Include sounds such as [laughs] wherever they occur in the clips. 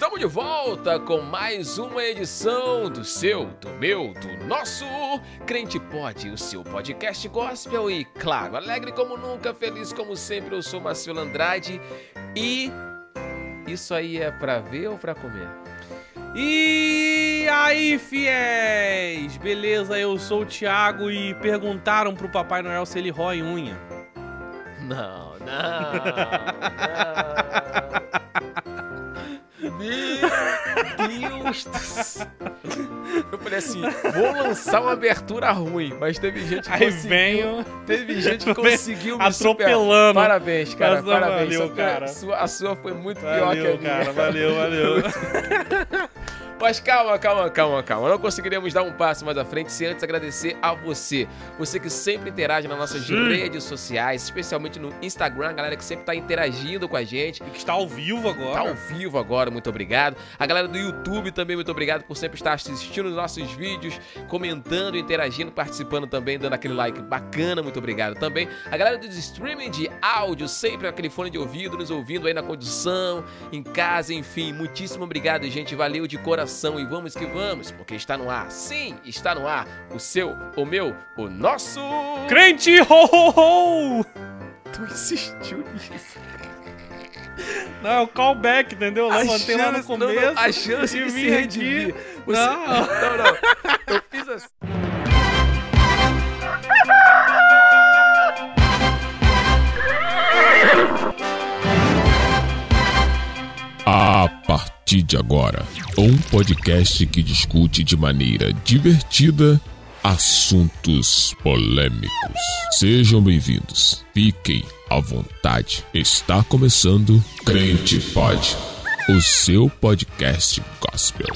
Estamos de volta com mais uma edição do seu, do meu, do nosso Crente Pode, o seu podcast gospel e, claro, alegre como nunca, feliz como sempre, eu sou Marcelo Andrade e isso aí é pra ver ou pra comer? E aí, fiéis! Beleza, eu sou o Thiago e perguntaram pro Papai Noel se ele rói unha. Não, não, não. [laughs] Deus do céu. Eu falei assim, vou lançar uma abertura ruim, mas teve gente que Aí conseguiu. venho Teve gente que [laughs] conseguiu me superar. atropelando. Parabéns, cara, parabéns. valeu, cara. Sua, a sua foi muito pior que a Valeu, minha. cara, valeu, valeu. [laughs] Mas calma, calma, calma, calma. Não conseguiremos dar um passo mais à frente sem antes agradecer a você. Você que sempre interage nas nossas Sim. redes sociais, especialmente no Instagram, a galera que sempre tá interagindo com a gente. E que está ao vivo agora. ao vivo agora, muito obrigado. A galera do YouTube também, muito obrigado por sempre estar assistindo os nossos vídeos, comentando, interagindo, participando também, dando aquele like bacana, muito obrigado também. A galera do streaming de áudio, sempre aquele fone de ouvido, nos ouvindo aí na condução, em casa, enfim. Muitíssimo obrigado, gente. Valeu de coração e vamos que vamos, porque está no ar. Sim, está no ar. O seu, o meu, o nosso. Crente ho, ho, ho! Tu insistiu nisso. Não, é o callback, entendeu? Eu levantei lá no chance- não, começo. não, a chance de se redimir. aqui. Você- Não. não, não. Eu fiz assim. De agora, um podcast que discute de maneira divertida assuntos polêmicos. Sejam bem-vindos. Fiquem à vontade. Está começando Crente Pod, o seu podcast gospel.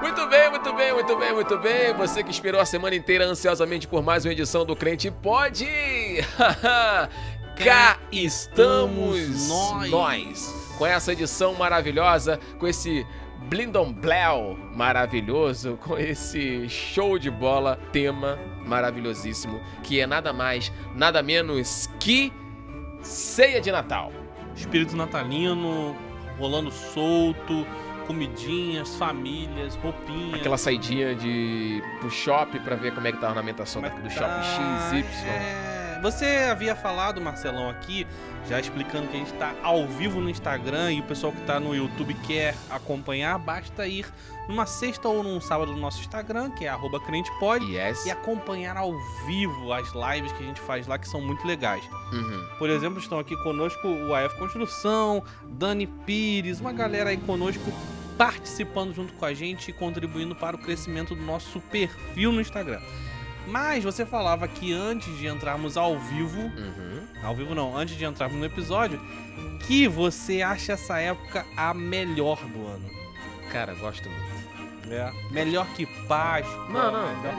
Muito bem, muito bem. Você que esperou a semana inteira ansiosamente por mais uma edição do Crente Pode. [laughs] Cá estamos nós. nós. Com essa edição maravilhosa, com esse blindombleu maravilhoso, com esse show de bola, tema maravilhosíssimo, que é nada mais, nada menos que ceia de Natal. Espírito natalino, rolando solto, comidinhas, famílias, roupinhas. Aquela saidinha de pro shopping pra ver como é que tá a ornamentação é que do tá? shopping XY. É, Você havia falado, Marcelão, aqui, já explicando que a gente tá ao vivo no Instagram e o pessoal que tá no YouTube quer acompanhar, basta ir numa sexta ou num sábado no nosso Instagram, que é arroba crentepod, Yes. e acompanhar ao vivo as lives que a gente faz lá, que são muito legais. Uhum. Por exemplo, estão aqui conosco o AF Construção, Dani Pires, uma galera aí conosco participando junto com a gente e contribuindo para o crescimento do nosso perfil no Instagram. Mas você falava que antes de entrarmos ao vivo, Uhum. ao vivo não, antes de entrarmos no episódio, que você acha essa época a melhor do ano. Cara, gosto muito. É. Melhor que Páscoa. Não, não, melhor